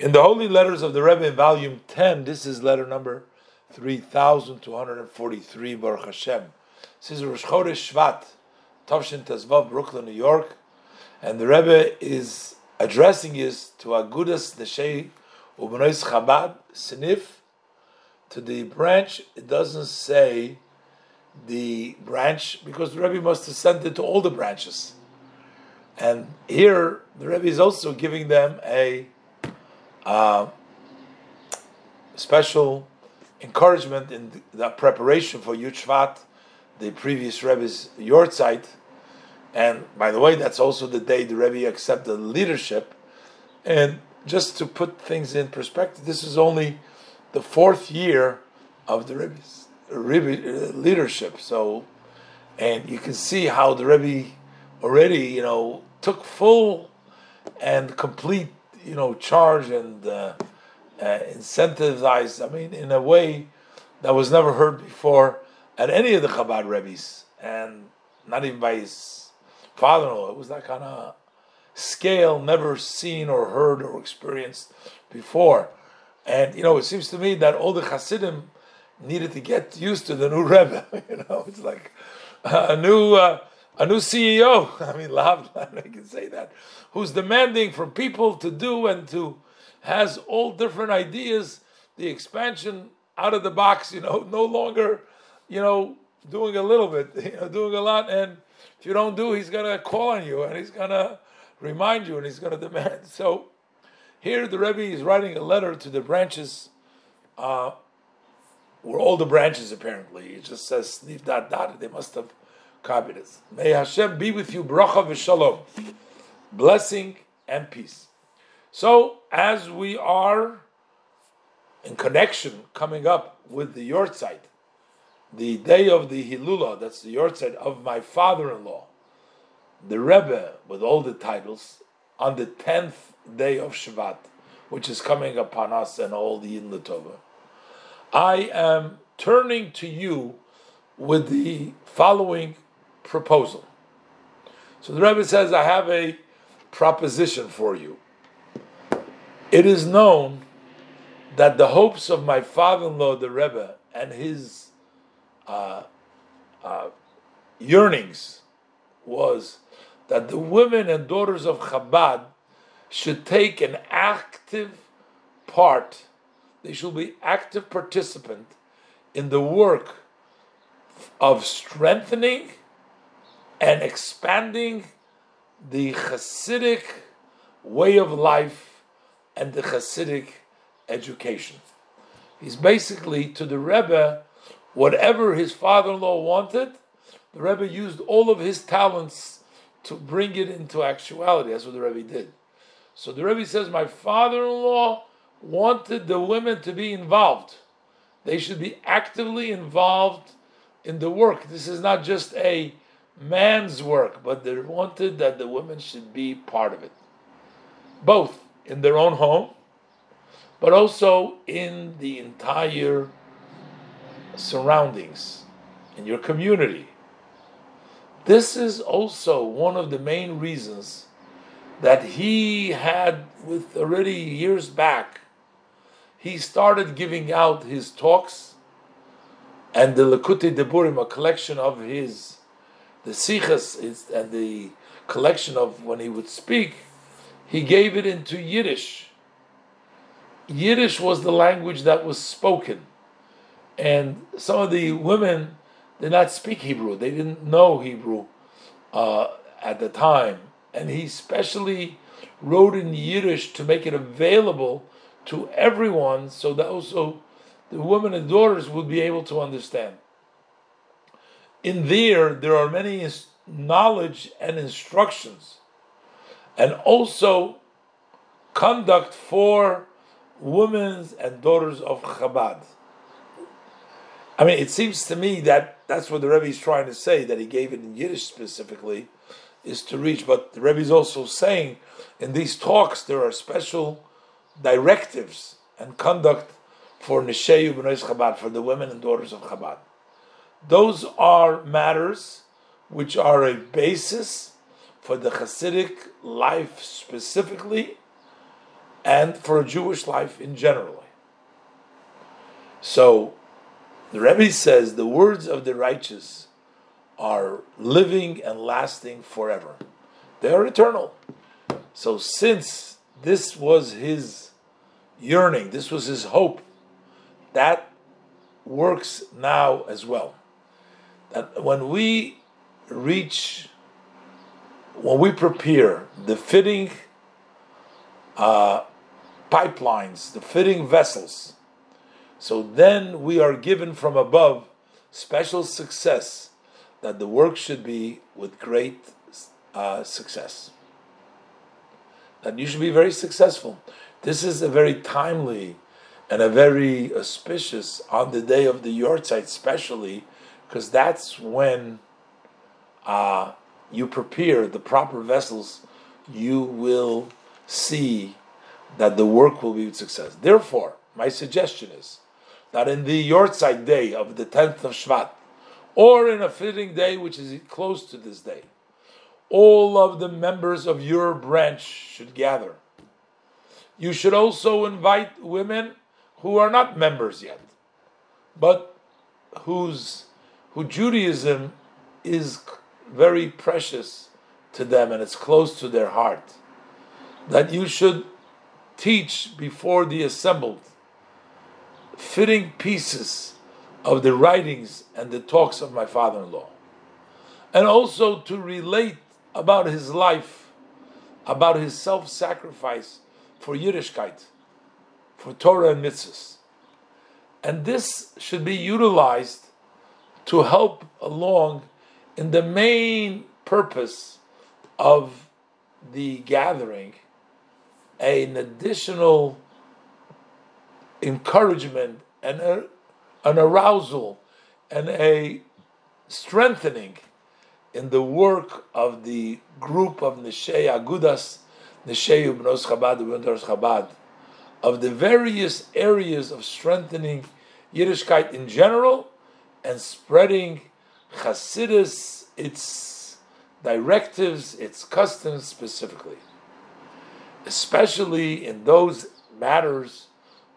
In the Holy Letters of the Rebbe in volume 10, this is letter number 3243, Baruch Hashem. This is Rosh Chodesh Shvat, Tovshin Tezvav, Brooklyn, New York. And the Rebbe is addressing this to Agudas Neshei Ubenois Chabad, Sinif, to the branch. It doesn't say the branch, because the Rebbe must have sent it to all the branches. And here, the Rebbe is also giving them a uh, special encouragement in the preparation for Yud the previous Rebbe's Yortzeit. And by the way, that's also the day the Rebbe accepted leadership. And just to put things in perspective, this is only the fourth year of the Rebbe's Rebbe uh, leadership. So, and you can see how the Rebbe already, you know, took full and complete you know, charge and uh, uh, incentivized. I mean, in a way that was never heard before at any of the Chabad Rebbe's, and not even by his father-in-law. It was that kind of scale never seen or heard or experienced before. And you know, it seems to me that all the Hasidim needed to get used to the new Rebbe. you know, it's like a new. Uh, a new CEO, I mean, I can say that, who's demanding from people to do and to has all different ideas, the expansion out of the box, you know, no longer, you know, doing a little bit, you know, doing a lot, and if you don't do, he's gonna call on you and he's gonna remind you and he's gonna demand. So here the Rebbe is writing a letter to the branches, uh, where all the branches apparently, it just says Sniv dot dot, they must have May Hashem be with you, bracha v'shalom, blessing and peace. So, as we are in connection coming up with the Yortzeit, the day of the Hilula, that's the Yortzeit of my father-in-law, the Rebbe with all the titles, on the tenth day of Shvat, which is coming upon us and all the Yin Latova, I am turning to you with the following proposal. So the Rebbe says, I have a proposition for you. It is known that the hopes of my father-in-law, the Rebbe, and his uh, uh, yearnings was that the women and daughters of Chabad should take an active part. They should be active participant in the work of strengthening and expanding the Hasidic way of life and the Hasidic education. He's basically to the Rebbe, whatever his father-in-law wanted, the Rebbe used all of his talents to bring it into actuality. That's what the Rebbe did. So the Rebbe says, my father-in-law wanted the women to be involved. They should be actively involved in the work. This is not just a man's work, but they wanted that the women should be part of it, both in their own home, but also in the entire surroundings, in your community. This is also one of the main reasons that he had, with already years back, he started giving out his talks and the Likutei Dibburim, a collection of his the sichas is, and the collection of when he would speak, he gave it into Yiddish. Yiddish was the language that was spoken, and some of the women did not speak Hebrew; they didn't know Hebrew uh, at the time, and he specially wrote in Yiddish to make it available to everyone, so that also the women and daughters would be able to understand in there, there are many knowledge and instructions, and also conduct for women and daughters of Chabad. I mean, it seems to me that that's what the Rebbe is trying to say, that he gave it in Yiddish specifically, is to reach. But the Rebbe is also saying in these talks there are special directives and conduct for Nishayu B'nai Chabad, for the women and daughters of Chabad. Those are matters which are a basis for the Hasidic life specifically, and for a Jewish life in general. So the Rebbe says the words of the righteous are living and lasting forever. They are eternal. So since this was his yearning, this was his hope, that works now as well. That when we reach, when we prepare the fitting uh, pipelines, the fitting vessels, so then we are given from above special success that the work should be with great uh, success. That you should be very successful. This is a very timely and a very auspicious on the day of the Yortzeit, especially because that's when uh, you prepare the proper vessels. You will see that the work will be a success. Therefore, my suggestion is that in the Yortzeit day of the 10th of Shvat, or in a fitting day which is close to this day, all of the members of your branch should gather. You should also invite women who are not members yet, but whose who Judaism is very precious to them and it's close to their heart. That you should teach before the assembled fitting pieces of the writings and the talks of my father in law. And also to relate about his life, about his self sacrifice for Yiddishkeit, for Torah and mitzvahs. And this should be utilized to help along in the main purpose of the gathering, an additional encouragement and a, an arousal and a strengthening in the work of the group of Neshei Agudas, Neshei Ubnos Chabad, Ubnos Chabad, of the various areas of strengthening Yiddishkeit in general and spreading Hasidus, its directives, its customs specifically, especially in those matters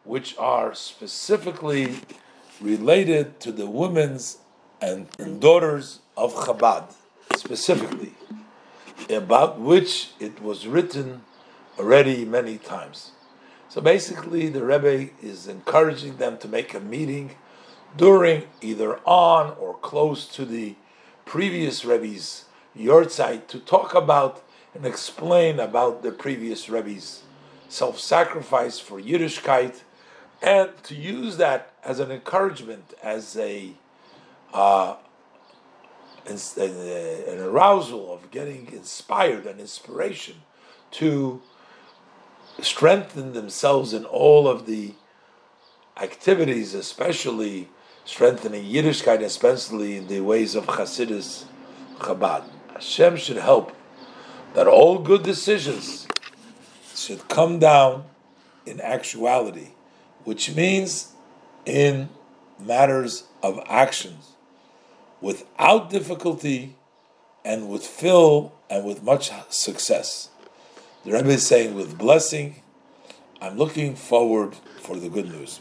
which are specifically related to the women's and, daughters of Chabad, specifically, about which it was written already many times. So basically, the Rebbe is encouraging them to make a meeting during either on or close to the previous Rebbe's Yortzeit to talk about and explain about the previous Rebbe's self sacrifice for Yiddishkeit and to use that as an encouragement, as a uh, an arousal of getting inspired and inspiration to strengthen themselves in all of the activities, especially strengthening Yiddishkeit, especially in the ways of Hasidus Chabad. Hashem should help that all good decisions should come down in actuality which means in matters of actions, without difficulty and with fill and with much success. The Rebbe is saying, with blessing, I'm looking forward for the good news.